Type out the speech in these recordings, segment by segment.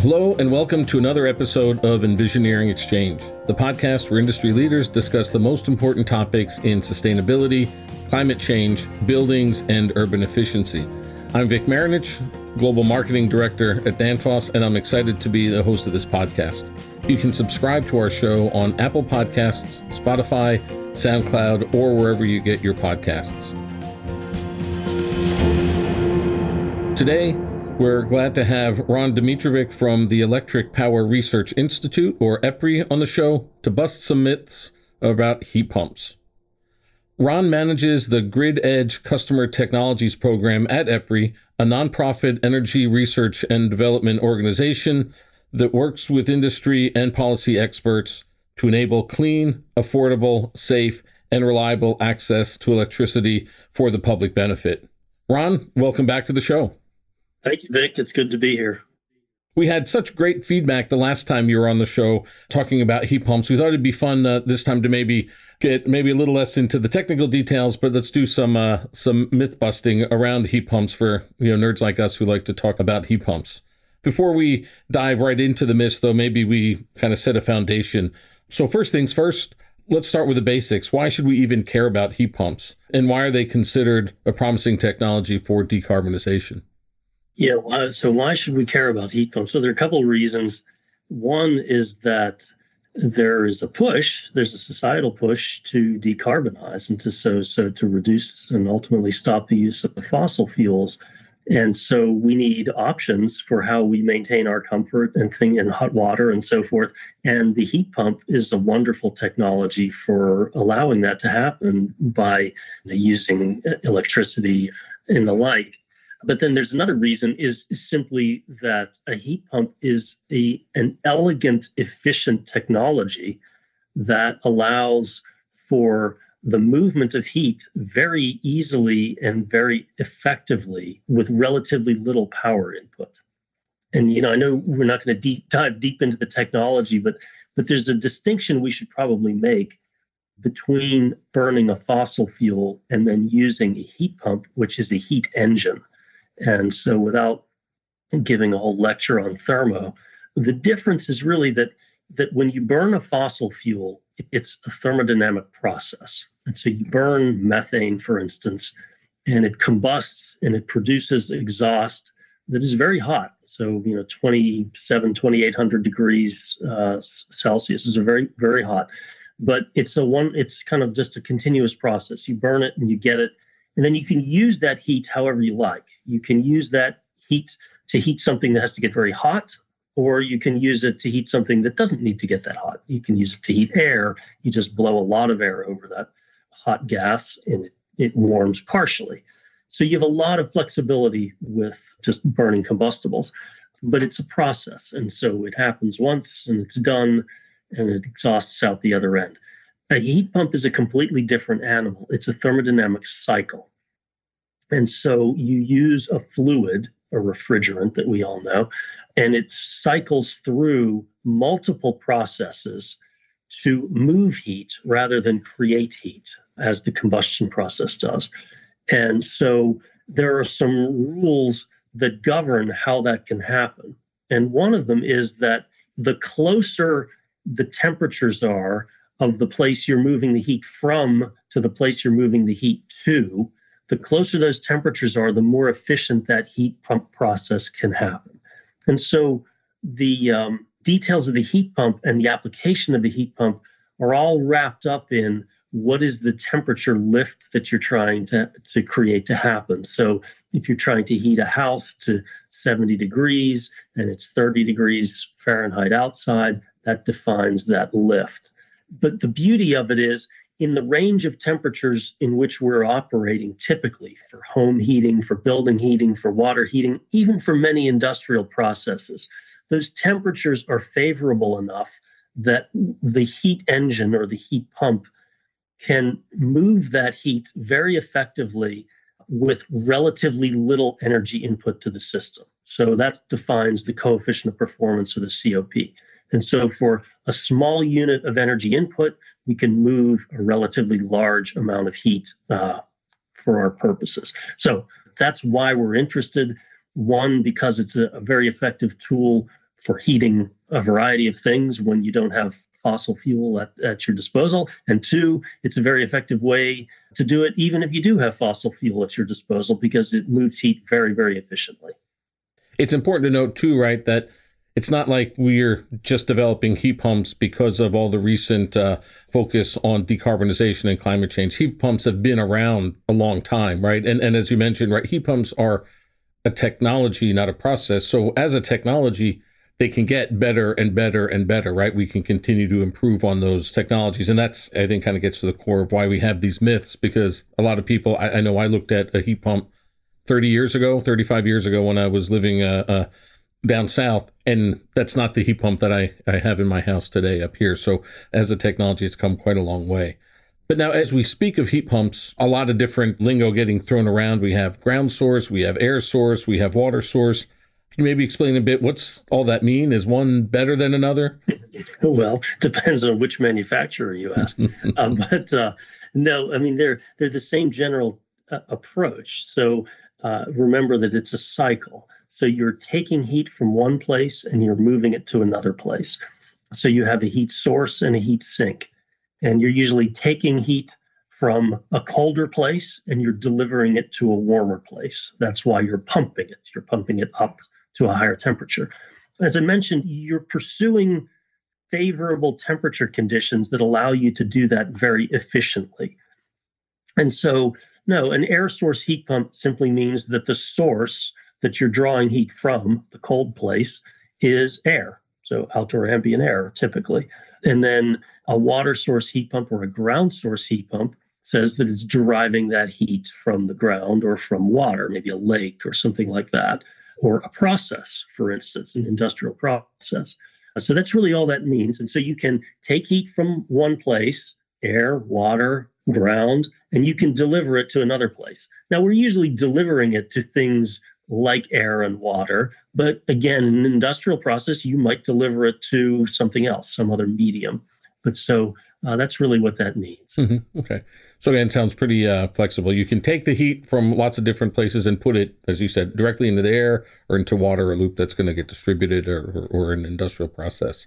Hello, and welcome to another episode of Envisioneering Exchange, the podcast where industry leaders discuss the most important topics in sustainability, climate change, buildings, and urban efficiency. I'm Vic Marinich, Global Marketing Director at Danfoss, and I'm excited to be the host of this podcast. You can subscribe to our show on Apple Podcasts, Spotify, SoundCloud, or wherever you get your podcasts. Today, we're glad to have Ron Domitrovic from the Electric Power Research Institute, or EPRI, on the show to bust some myths about heat pumps. Ron manages the Grid Edge Customer Technologies Program at EPRI, a nonprofit energy research and development organization that works with industry and policy experts to enable clean, affordable, safe, and reliable access to electricity for the public benefit. Ron, welcome back to the show. Thank you, Vic. It's good to be here. We had such great feedback the last time you were on the show talking about heat pumps. We thought it'd be fun uh, this time to maybe get maybe a little less into the technical details, but let's do some uh, some myth busting around heat pumps for you know nerds like us who like to talk about heat pumps. Before we dive right into the myths, though, maybe we kind of set a foundation. So first things first, let's start with the basics. Why should we even care about heat pumps, and why are they considered a promising technology for decarbonization? Yeah. So why should we care about heat pumps? So there are a couple of reasons. One is that there is a push, there's a societal push to decarbonize and to so so to reduce and ultimately stop the use of the fossil fuels. And so we need options for how we maintain our comfort and thing in hot water and so forth. And the heat pump is a wonderful technology for allowing that to happen by using electricity and the like. But then there's another reason is, simply that a heat pump is a an elegant, efficient technology that allows for the movement of heat very easily and very effectively with relatively little power input. And you know, I know we're not going to deep dive deep into the technology, but but there's a distinction we should probably make between burning a fossil fuel and then using a heat pump, which is a heat engine. And so, without giving a whole lecture on thermo, the difference is really that that when you burn a fossil fuel, it's a thermodynamic process. And so you burn methane, for instance, and it combusts and it produces exhaust that is very hot. So, you know, 27, 2800 degrees uh, Celsius is very, very hot. But it's a one, it's kind of just a continuous process. You burn it and you get it and then you can use that heat however you like. You can use that heat to heat something that has to get very hot, or you can use it to heat something that doesn't need to get that hot. You can use it to heat air. You just blow a lot of air over that hot gas and it, warms partially. So you have a lot of flexibility with just burning combustibles, but it's a process. And so it happens once and it's done and it exhausts out the other end. A heat pump is a completely different animal. It's a thermodynamic cycle. And so you use a fluid, a refrigerant that we all know, and it cycles through multiple processes to move heat rather than create heat, as the combustion process does. And so there are some rules that govern how that can happen. And one of them is that the closer the temperatures are of the place you're moving the heat from to the place you're moving the heat to, the closer those temperatures are, the more efficient that heat pump process can happen. And so the um, details of the heat pump and the application of the heat pump are all wrapped up in what is the temperature lift that you're trying to, to create to happen. So if you're trying to heat a house to 70 degrees and it's 30 degrees Fahrenheit outside, that defines that lift. But the beauty of it is in the range of temperatures in which we're operating typically for home heating, for building heating, for water heating, even for many industrial processes, those temperatures are favorable enough that the heat engine or the heat pump can move that heat very effectively with relatively little energy input to the system. So that defines the coefficient of performance or the COP. And so for a small unit of energy input, we can move a relatively large amount of heat uh, for our purposes. So that's why we're interested. One, because it's a, a very effective tool for heating a variety of things when you don't have fossil fuel at, at your disposal. And two, it's a very effective way to do it, even if you do have fossil fuel at your disposal, because it moves heat very, very efficiently. It's important to note, too, right, that it's not like we're just developing heat pumps because of all the recent uh, focus on decarbonization and climate change. Heat pumps have been around a long time, right? And and as you mentioned, right, heat pumps are a technology, not a process. So as a technology, they can get better and better and better, right? We can continue to improve on those technologies. And that's, I think, kind of gets to the core of why we have these myths because a lot of people, I, I know I looked at a heat pump 30 years ago, 35 years ago when I was living uh, uh, down south. And that's not the heat pump that I, I have in my house today up here. So as a technology, it's come quite a long way. But now, as we speak of heat pumps, a lot of different lingo getting thrown around. We have ground source, we have air source, we have water source. Can you maybe explain a bit what's all that mean? Is one better than another? Well, depends on which manufacturer you ask. uh, but uh, no, I mean they're they're the same general uh, approach. So uh, remember that it's a cycle. So you're taking heat from one place and you're moving it to another place. So you have a heat source and a heat sink and you're usually taking heat from a colder place and you're delivering it to a warmer place. That's why you're pumping it. You're pumping it up to a higher temperature. As I mentioned, you're pursuing favorable temperature conditions that allow you to do that very efficiently. And so, no, an air source heat pump simply means that the source that you're drawing heat from, the cold place, is air. So, outdoor ambient air typically. And then a water source heat pump or a ground source heat pump says that it's deriving that heat from the ground or from water, maybe a lake or something like that, or a process, for instance, an industrial process. So that's really all that means. And so you can take heat from one place, air, water, ground, and you can deliver it to another place. Now, we're usually delivering it to things like air and water. But again, in an industrial process, you might deliver it to something else, some other medium. But so uh, that's really what that means. Mm-hmm. Okay. So again, sounds pretty uh, flexible. You can take the heat from lots of different places and put it, as you said, directly into the air or into water, a loop that's going to get distributed or, or, or an industrial process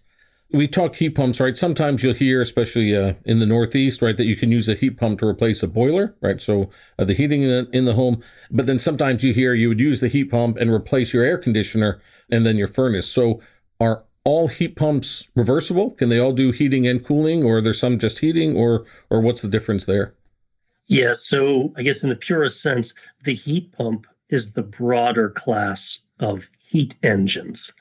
we talk heat pumps, right? Sometimes you'll hear, especially uh, in the Northeast, right, that you can use a heat pump to replace a boiler, right? So uh, the heating in the, in the home. But then sometimes you hear you would use the heat pump and replace your air conditioner and then your furnace. So are all heat pumps reversible? Can they all do heating and cooling, or there's some just heating, or or what's the difference there? Yeah, so I guess in the purest sense, the heat pump is the broader class of heat engines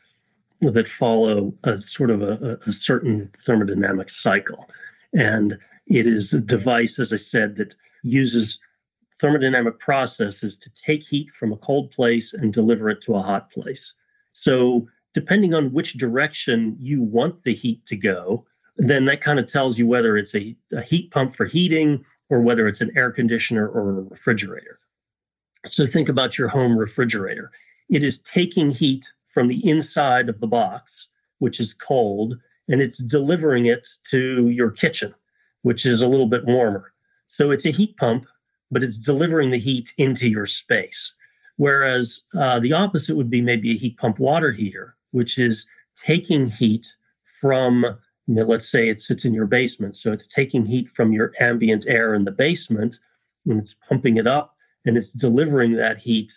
that follow a sort of a, a certain thermodynamic cycle. And it is a device, as I said, that uses thermodynamic processes to take heat from a cold place and deliver it to a hot place. So, depending on which direction you want the heat to go, then that kind of tells you whether it's a, a heat pump for heating or whether it's an air conditioner or a refrigerator. So, think about your home refrigerator. It is taking heat from the inside of the box, which is cold, and it's delivering it to your kitchen, which is a little bit warmer. So it's a heat pump, but it's delivering the heat into your space. Whereas uh, the opposite would be maybe a heat pump water heater, which is taking heat from, you know, let's say it sits in your basement. So it's taking heat from your ambient air in the basement and it's pumping it up and it's delivering that heat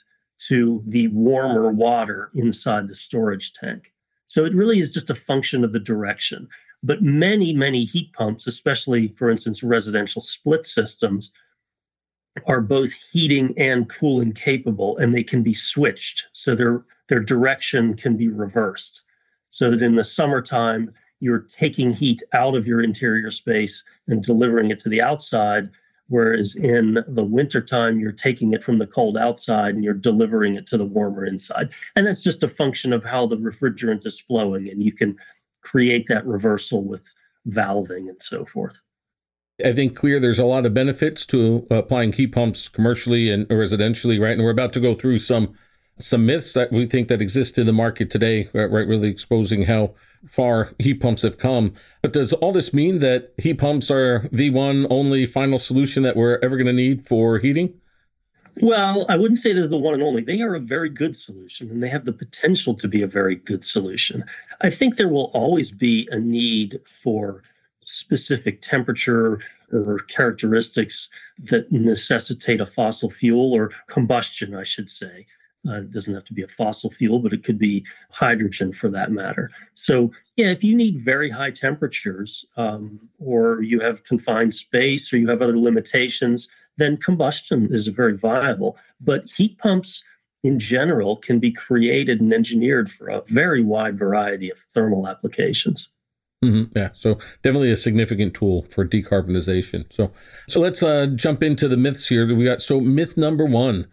to the warmer water inside the storage tank. So it really is just a function of the direction. But many, many heat pumps, especially, for instance, residential split systems, are both heating and cooling capable, and they can be switched. So their, their direction can be reversed. So that in the summertime, you're taking heat out of your interior space and delivering it to the outside Whereas in the wintertime, you're taking it from the cold outside and you're delivering it to the warmer inside. And that's just a function of how the refrigerant is flowing. And you can create that reversal with valving and so forth. I think clear there's a lot of benefits to applying heat pumps commercially and residentially, right? And we're about to go through some some myths that we think that exist in the market today, right? Really exposing how far heat pumps have come. But does all this mean that heat pumps are the one only final solution that we're ever going to need for heating? Well, I wouldn't say they're the one and only. They are a very good solution and they have the potential to be a very good solution. I think there will always be a need for specific temperature or characteristics that necessitate a fossil fuel or combustion, I should say. Uh, it doesn't have to be a fossil fuel, but it could be hydrogen for that matter. So, yeah, if you need very high temperatures um, or you have confined space or you have other limitations, then combustion is very viable. But heat pumps in general can be created and engineered for a very wide variety of thermal applications. Mm-hmm. Yeah, so definitely a significant tool for decarbonization. So, so let's uh, jump into the myths here. That we got so myth number one: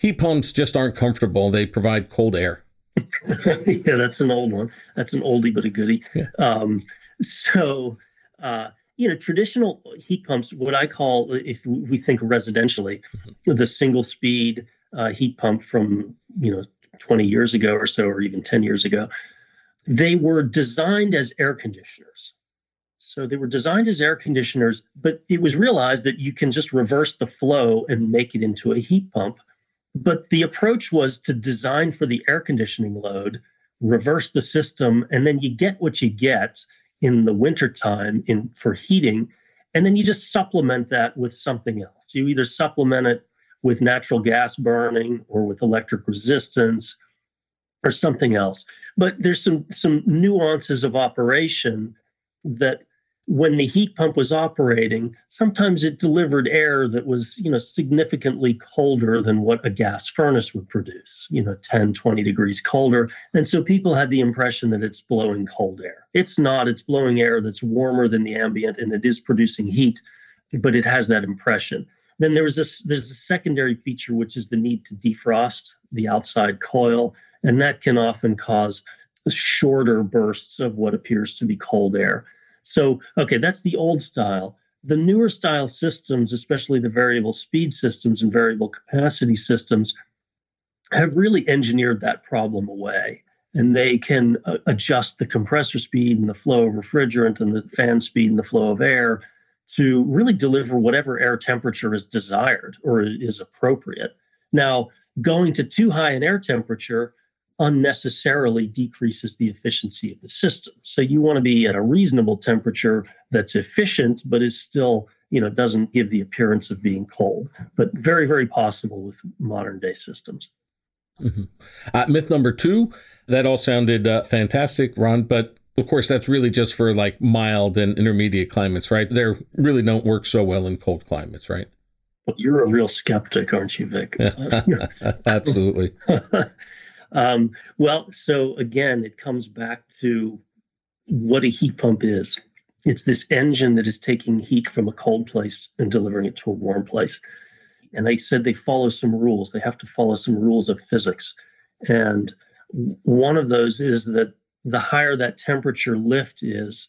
heat pumps just aren't comfortable. They provide cold air. yeah, that's an old one. That's an oldie but a goodie. Yeah. Um, so, uh, you know, traditional heat pumps, what I call, if we think residentially, mm-hmm. the single speed uh, heat pump from you know 20 years ago or so, or even 10 years ago, they were designed as air conditioners. So they were designed as air conditioners, but it was realized that you can just reverse the flow and make it into a heat pump. But the approach was to design for the air conditioning load, reverse the system, and then you get what you get in the wintertime in for heating. And then you just supplement that with something else. You either supplement it with natural gas burning or with electric resistance or something else. But there's some some nuances of operation that when the heat pump was operating, sometimes it delivered air that was, you know, significantly colder than what a gas furnace would produce, you know, 10, 20 degrees colder. And so people had the impression that it's blowing cold air. It's not, it's blowing air that's warmer than the ambient and it is producing heat, but it has that impression. Then there was this there's a secondary feature which is the need to defrost the outside coil and that can often cause shorter bursts of what appears to be cold air. So, okay, that's the old style. The newer style systems, especially the variable speed systems and variable capacity systems, have really engineered that problem away. And they can uh, adjust the compressor speed and the flow of refrigerant and the fan speed and the flow of air to really deliver whatever air temperature is desired or is appropriate. Now, going to too high an air temperature unnecessarily decreases the efficiency of the system. So you want to be at a reasonable temperature that's efficient, but is still, you know, doesn't give the appearance of being cold. But very, very possible with modern day systems. Mm-hmm. Uh, myth number two, that all sounded uh, fantastic, Ron, but of course, that's really just for like mild and intermediate climates, right? They really don't work so well in cold climates, right? Well, you're a real skeptic, aren't you, Vic? Absolutely. Um, well, so again, it comes back to what a heat pump is. It's this engine that is taking heat from a cold place and delivering it to a warm place. And I said they follow some rules. They have to follow some rules of physics. And one of those is that the higher that temperature lift is,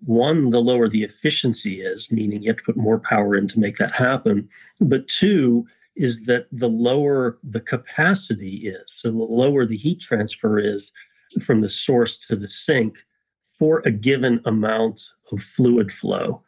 one, the lower the efficiency is, meaning you have to put more power in to make that happen. But two, is that the lower the capacity is, so the lower the heat transfer is from the source to the sink for a given amount of fluid flow.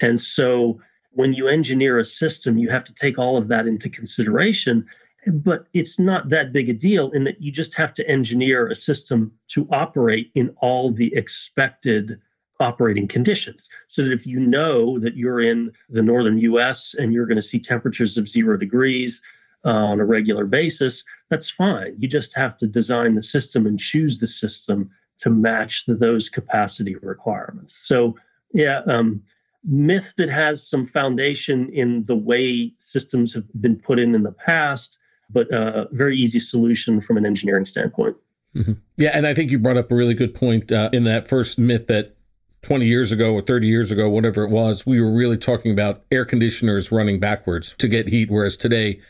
And so when you engineer a system, you have to take all of that into consideration. But it's not that big a deal in that you just have to engineer a system to operate in all the expected operating conditions. So that if you know that you're in the northern US and you're going to see temperatures of zero degrees uh, on a regular basis, that's fine. You just have to design the system and choose the system to match the, those capacity requirements. So, yeah, um, myth that has some foundation in the way systems have been put in in the past, but a uh, very easy solution from an engineering standpoint. Mm-hmm. Yeah, and I think you brought up a really good point uh, in that first myth that 20 years ago or 30 years ago, whatever it was, we were really talking about air conditioners running backwards to get heat. Whereas today,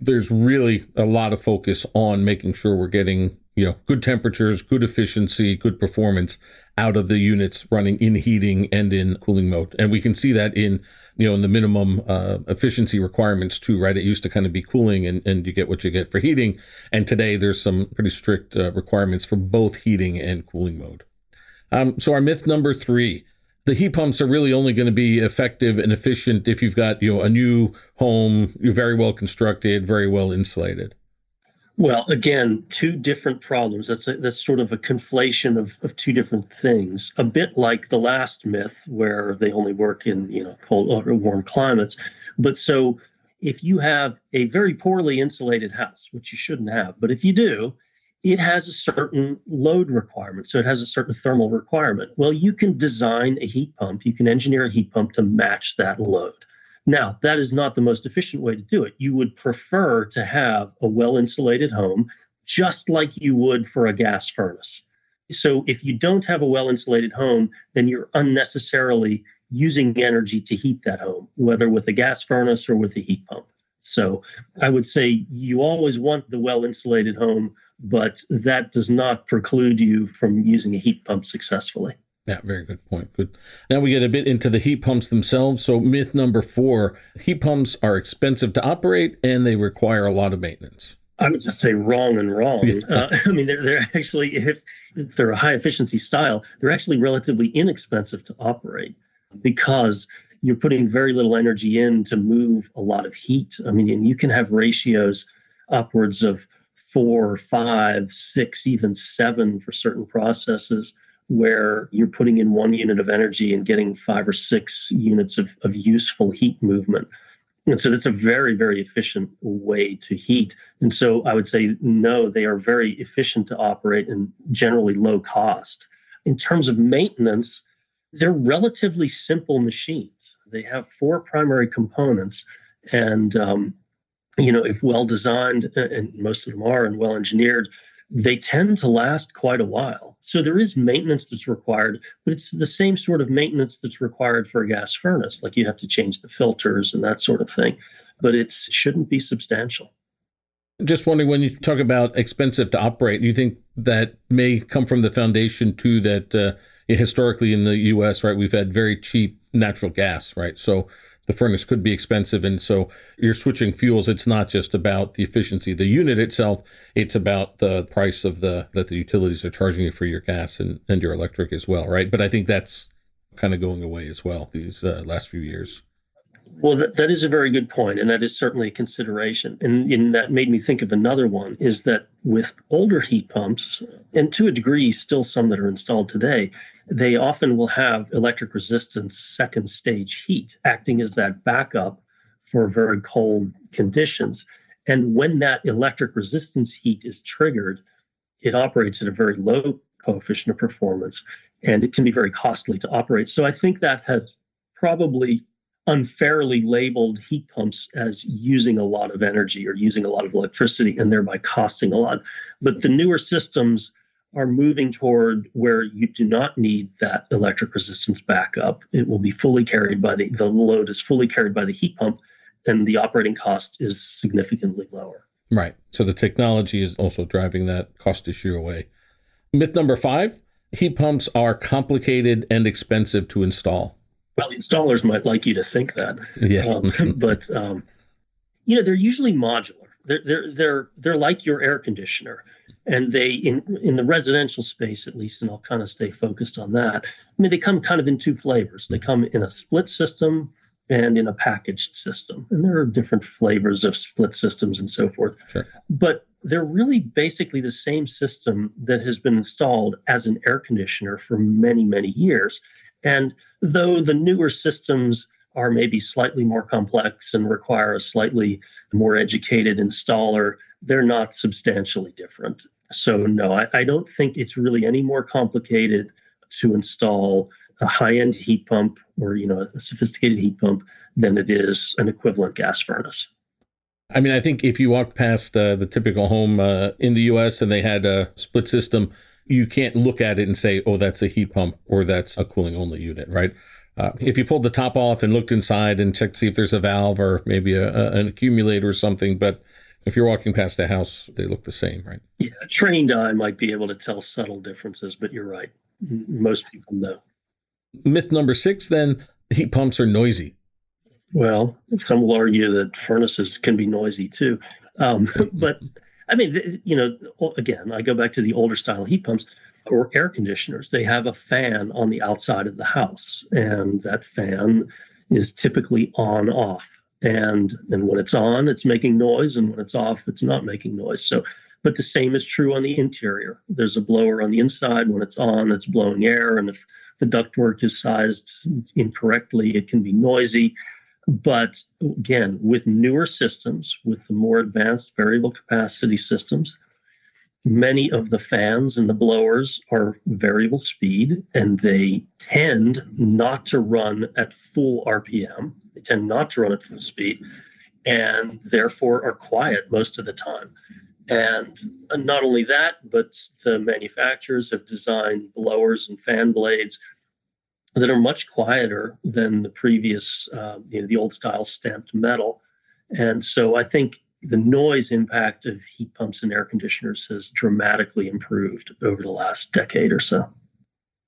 there's really a lot of focus on making sure we're getting, you know, good temperatures, good efficiency, good performance out of the units running in heating and in cooling mode. And we can see that in, you know, in the minimum uh, efficiency requirements too, right? It used to kind of be cooling and, and you get what you get for heating. And today there's some pretty strict uh, requirements for both heating and cooling mode. Um, so our myth number three, the heat pumps are really only going to be effective and efficient if you've got you know a new home, you're very well constructed, very well insulated. Well, again, two different problems. That's a, that's sort of a conflation of, of two different things. A bit like the last myth, where they only work in you know cold or warm climates. But so, if you have a very poorly insulated house, which you shouldn't have, but if you do, it has a certain load requirement. So it has a certain thermal requirement. Well, you can design a heat pump. You can engineer a heat pump to match that load. Now, that is not the most efficient way to do it. You would prefer to have a well insulated home, just like you would for a gas furnace. So, if you don't have a well insulated home, then you're unnecessarily using energy to heat that home, whether with a gas furnace or with a heat pump. So, I would say you always want the well insulated home, but that does not preclude you from using a heat pump successfully. Yeah, very good point. Good. Now we get a bit into the heat pumps themselves. So, myth number four heat pumps are expensive to operate and they require a lot of maintenance. I would just say wrong and wrong. Yeah. Uh, I mean, they're, they're actually, if, if they're a high efficiency style, they're actually relatively inexpensive to operate because you're putting very little energy in to move a lot of heat. I mean, and you can have ratios upwards of four, five, six, even seven for certain processes where you're putting in one unit of energy and getting five or six units of, of useful heat movement. And so that's a very, very efficient way to heat. And so I would say, no, they are very efficient to operate and generally low cost. In terms of maintenance, they're relatively simple machines. They have four primary components. And, um, you know, if well designed, and most of them are, and well engineered, they tend to last quite a while. So there is maintenance that's required, but it's the same sort of maintenance that's required for a gas furnace. Like you have to change the filters and that sort of thing, but it shouldn't be substantial. Just wondering when you talk about expensive to operate, you think that may come from the foundation too that uh, historically in the US, right, we've had very cheap natural gas, right? So the furnace could be expensive. And so you're switching fuels. It's not just about the efficiency of the unit itself. It's about the price of the, that the utilities are charging you for your gas and, and your electric as well. Right. But I think that's kind of going away as well these uh, last few years. Well, that, that is a very good point, and that is certainly a consideration. And, and that made me think of another one is that with older heat pumps, and to a degree, still some that are installed today, they often will have electric resistance second stage heat acting as that backup for very cold conditions. And when that electric resistance heat is triggered, it operates at a very low coefficient of performance and it can be very costly to operate. So I think that has probably unfairly labeled heat pumps as using a lot of energy or using a lot of electricity and thereby costing a lot. But the newer systems are moving toward where you do not need that electric resistance backup. It will be fully carried by the, the load is fully carried by the heat pump and the operating cost is significantly lower. Right. So the technology is also driving that cost issue away. Myth number five heat pumps are complicated and expensive to install. Well, installers might like you to think that. Yeah. Um, but, um, you know, they're usually modular. They're, they're, they're, they're like your air conditioner and they in in the residential space at least and i'll kind of stay focused on that i mean they come kind of in two flavors they come in a split system and in a packaged system and there are different flavors of split systems and so forth sure. but they're really basically the same system that has been installed as an air conditioner for many many years and though the newer systems are maybe slightly more complex and require a slightly more educated installer they're not substantially different. So, no, I, I don't think it's really any more complicated to install a high-end heat pump or you know a sophisticated heat pump than it is an equivalent gas furnace. I mean, I think if you walked past uh, the typical home uh, in the U.S. and they had a split system, you can't look at it and say, "Oh, that's a heat pump" or "That's a cooling only unit," right? Uh, if you pulled the top off and looked inside and checked to see if there's a valve or maybe a, a, an accumulator or something, but if you're walking past a house, they look the same, right? Yeah, trained eye might be able to tell subtle differences, but you're right. Most people know. Myth number six then heat pumps are noisy. Well, some will argue that furnaces can be noisy too. Um, but I mean, you know, again, I go back to the older style heat pumps. or air conditioners. They have a fan on the outside of the house, and that fan is typically on off. And then when it's on, it's making noise, and when it's off, it's not making noise. So, but the same is true on the interior. There's a blower on the inside. When it's on, it's blowing air, and if the ductwork is sized incorrectly, it can be noisy. But again, with newer systems, with the more advanced variable capacity systems, many of the fans and the blowers are variable speed and they tend not to run at full RPM. They tend not to run at full speed and therefore are quiet most of the time. And not only that, but the manufacturers have designed blowers and fan blades that are much quieter than the previous, uh, you know, the old style stamped metal. And so I think the noise impact of heat pumps and air conditioners has dramatically improved over the last decade or so.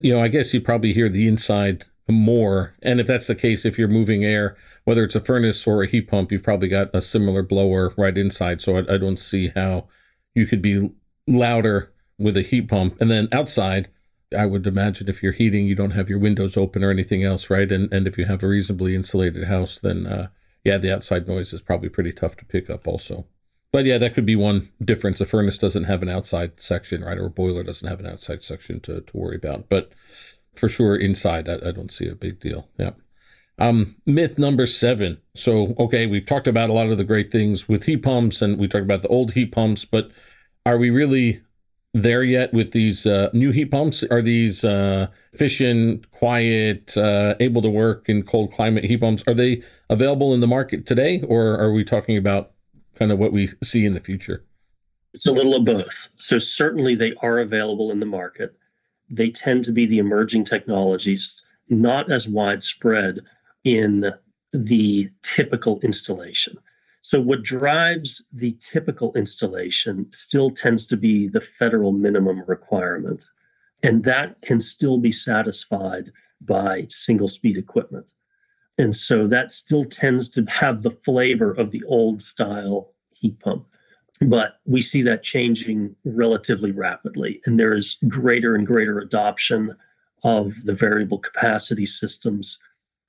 You know, I guess you probably hear the inside more. And if that's the case, if you're moving air, whether it's a furnace or a heat pump, you've probably got a similar blower right inside. So I, I don't see how you could be louder with a heat pump. And then outside, I would imagine if you're heating, you don't have your windows open or anything else, right? And and if you have a reasonably insulated house, then uh, yeah, the outside noise is probably pretty tough to pick up also. But yeah, that could be one difference. A furnace doesn't have an outside section, right? Or a boiler doesn't have an outside section to, to worry about. But for sure, inside, I, I don't see a big deal. Yeah. Um, myth number seven. So, okay, we've talked about a lot of the great things with heat pumps and we talked about the old heat pumps, but are we really there yet with these uh, new heat pumps? Are these uh, efficient, quiet, uh, able to work in cold climate heat pumps? Are they available in the market today, or are we talking about kind of what we see in the future? It's a little of both. So, certainly they are available in the market. They tend to be the emerging technologies, not as widespread in the typical installation. So, what drives the typical installation still tends to be the federal minimum requirement. And that can still be satisfied by single speed equipment. And so that still tends to have the flavor of the old style heat pump. But we see that changing relatively rapidly. And there is greater and greater adoption of the variable capacity systems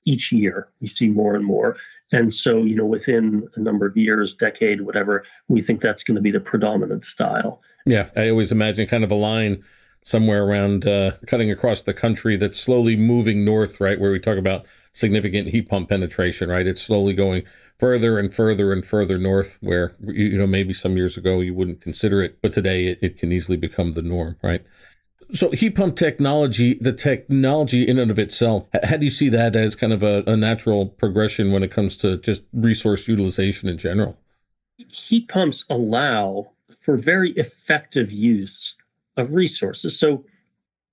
each year. We see more and more. And so, you know, within a number of years, decade, whatever, we think that's going to be the predominant style. Yeah, I always imagine kind of a line somewhere around uh, cutting across the country that's slowly moving north, right? Where we talk about significant heat pump penetration, right? It's slowly going further and further and further north, where you know maybe some years ago you wouldn't consider it, but today it, it can easily become the norm, right? So heat pump technology, the technology in and of itself, how do you see that as kind of a, a natural progression when it comes to just resource utilization in general? Heat pumps allow for very effective use of resources. So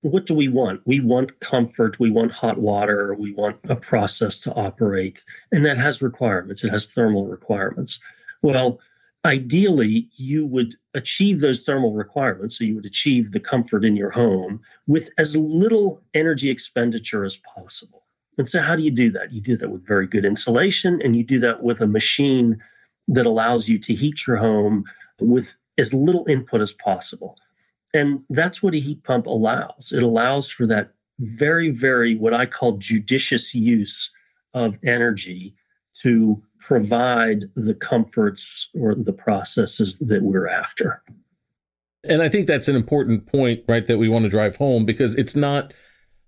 what do we want? We want comfort, we want hot water, we want a process to operate, and that has requirements. It has thermal requirements. Well, ideally you would achieve those thermal requirements so you would achieve the comfort in your home with as little energy expenditure as possible. And so how do you do that? You do that with very good insulation and you do that with a machine that allows you to heat your home with as little input as possible. And that's what a heat pump allows. It allows for that very very what i call judicious use of energy to provide the comforts or the processes that we're after. And I think that's an important point, right, that we want to drive home because it's not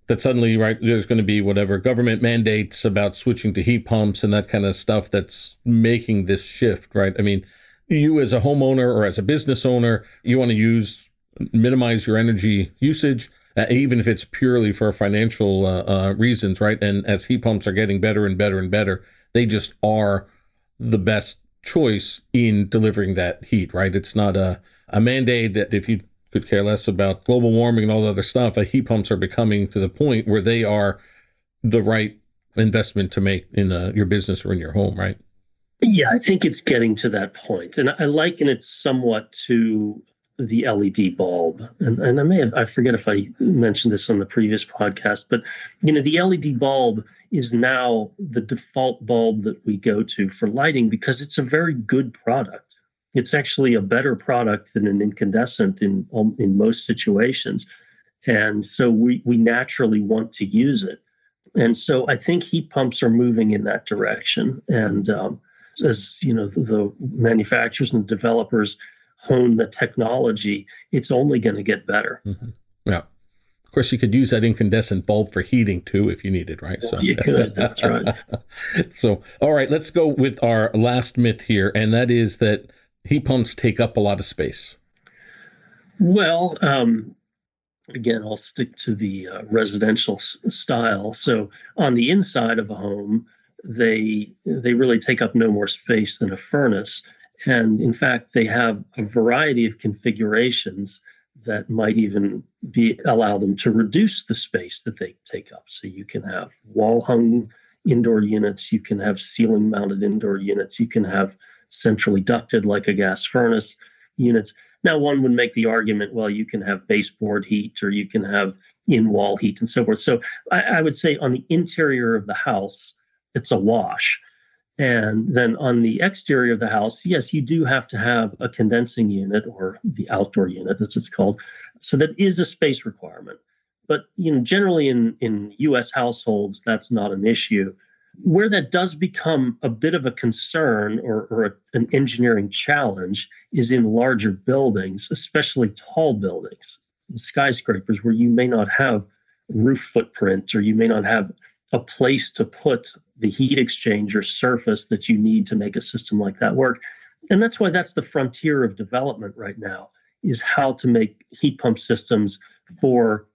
that suddenly, right, there's going to be whatever government mandates about switching to heat pumps and that kind of stuff that's making this shift, right? I mean, you as a homeowner or as a business owner, you want to use, minimize your energy usage. Uh, even if it's purely for financial uh, uh, reasons, right? And as heat pumps are getting better and better and better, they just are the best choice in delivering that heat, right? It's not a, a mandate that if you could care less about global warming and all the other stuff, uh, heat pumps are becoming to the point where they are the right investment to make in uh, your business or in your home, right? Yeah, I think it's getting to that point. And I liken it somewhat to the LED bulb. And, and I may have, I forget if I mentioned this on the previous podcast, but you know, the LED bulb is now the default bulb that we go to for lighting because it's a very good product. It's actually a better product than an incandescent in um, in most situations. And so we, we naturally want to use it. And so I think heat pumps are moving in that direction. And um, as you know, the, the manufacturers and developers hone the technology, it's only going to get better. Mm-hmm. Yeah. Of course, you could use that incandescent bulb for heating too if you needed, right? So you could. That's right. so, all right, let's go with our last myth here, and that is that heat pumps take up a lot of space. Well, um, again, I'll stick to the uh, residential s- style. So, on the inside of a home, they they really take up no more space than a furnace, and in fact, they have a variety of configurations that might even be allow them to reduce the space that they take up. So you can have wall hung indoor units, you can have ceiling mounted indoor units, you can have centrally ducted like a gas furnace units. Now, one would make the argument, well, you can have baseboard heat or you can have in wall heat and so forth. So I, I would say on the interior of the house, it's a wash. And then on the exterior of the house, yes, you do have to have a condensing unit or the outdoor unit, as it's called. So that is a space requirement. But you know, generally in, in US households, that's not an issue. Where that does become a bit of a concern or, or a, an engineering challenge is in larger buildings, especially tall buildings, skyscrapers, where you may not have roof footprint or you may not have a place to put the heat exchanger surface that you need to make a system like that work. And that's why that's the frontier of development right now is how to make heat pump systems for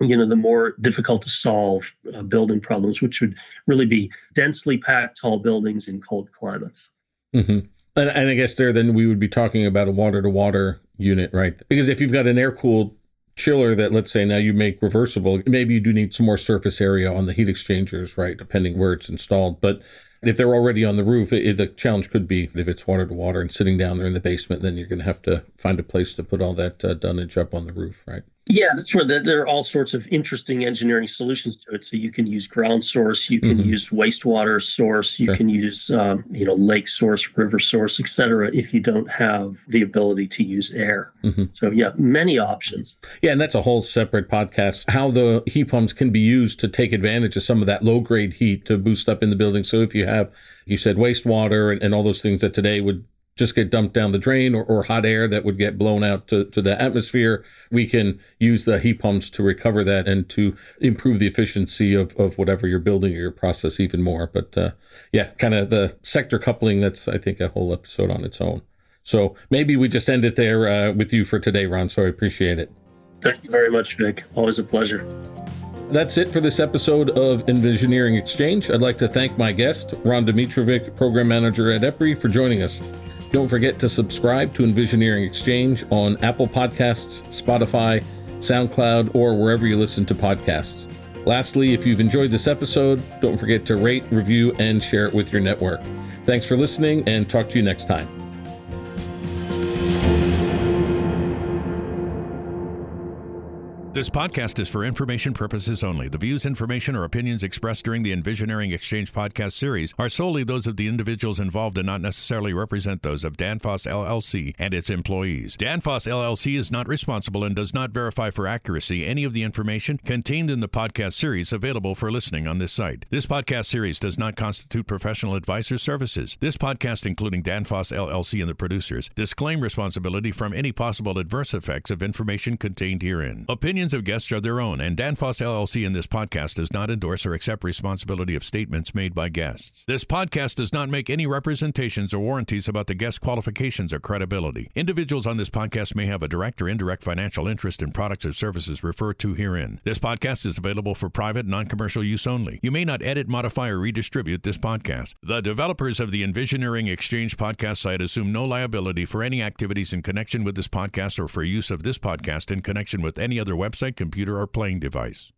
you know the more difficult to solve uh, building problems which would really be densely packed tall buildings in cold climates mm-hmm. and, and i guess there then we would be talking about a water to water unit right because if you've got an air cooled chiller that let's say now you make reversible, maybe you do need some more surface area on the heat exchangers, right? Depending where it's installed. But if they're already on the roof, it, the challenge could be if it's water to water and sitting down there in the basement, then you're going to have to find a place to put all that uh, dunnage up on the roof, right? Yeah, that's where the, there are all sorts of interesting engineering solutions to it. So you can use ground source, you can mm-hmm. use wastewater source, you sure. can use um, you know lake source, river source, etc. If you don't have the ability to use air. Mm-hmm. So yeah, many options. Yeah, and that's a whole separate podcast. How the heat pumps can be used to take advantage of some of that low grade heat to boost up in the building. So if you have, you said wastewater and, and all those things that today would just get dumped down the drain or, or hot air that would get blown out to, to the atmosphere. We can use the heat pumps to recover that and to improve the efficiency of, of whatever you're building or your process even more. But uh, yeah, kind of the sector coupling, that's, I think, a whole episode on its own. So maybe we just end it there uh, with you for today, Ron. So I appreciate it. Thank you very much, Vic. Always a pleasure. That's it for this episode of Envisioneering Exchange. I'd like to thank my guest, Ron Domitrovic, Program Manager at EPRI, for joining us. Don't forget to subscribe to Envisioneering Exchange on Apple Podcasts, Spotify, SoundCloud, or wherever you listen to podcasts. Lastly, if you've enjoyed this episode, don't forget to rate, review, and share it with your network. Thanks for listening, and talk to you next time. This podcast is for information purposes only. The views, information, or opinions expressed during the Envisioneering Exchange podcast series are solely those of the individuals involved and not necessarily represent those of Danfoss LLC and its employees. Danfoss LLC is not responsible and does not verify for accuracy any of the information contained in the podcast series available for listening on this site. This podcast series does not constitute professional advice or services. This podcast, including Danfoss LLC and the producers, disclaim responsibility from any possible adverse effects of information contained herein. Opinions opinions of guests are their own, and Danfoss LLC in this podcast does not endorse or accept responsibility of statements made by guests. This podcast does not make any representations or warranties about the guest qualifications or credibility. Individuals on this podcast may have a direct or indirect financial interest in products or services referred to herein. This podcast is available for private, non commercial use only. You may not edit, modify, or redistribute this podcast. The developers of the Envisioneering Exchange podcast site assume no liability for any activities in connection with this podcast or for use of this podcast in connection with any other website website, computer, or playing device.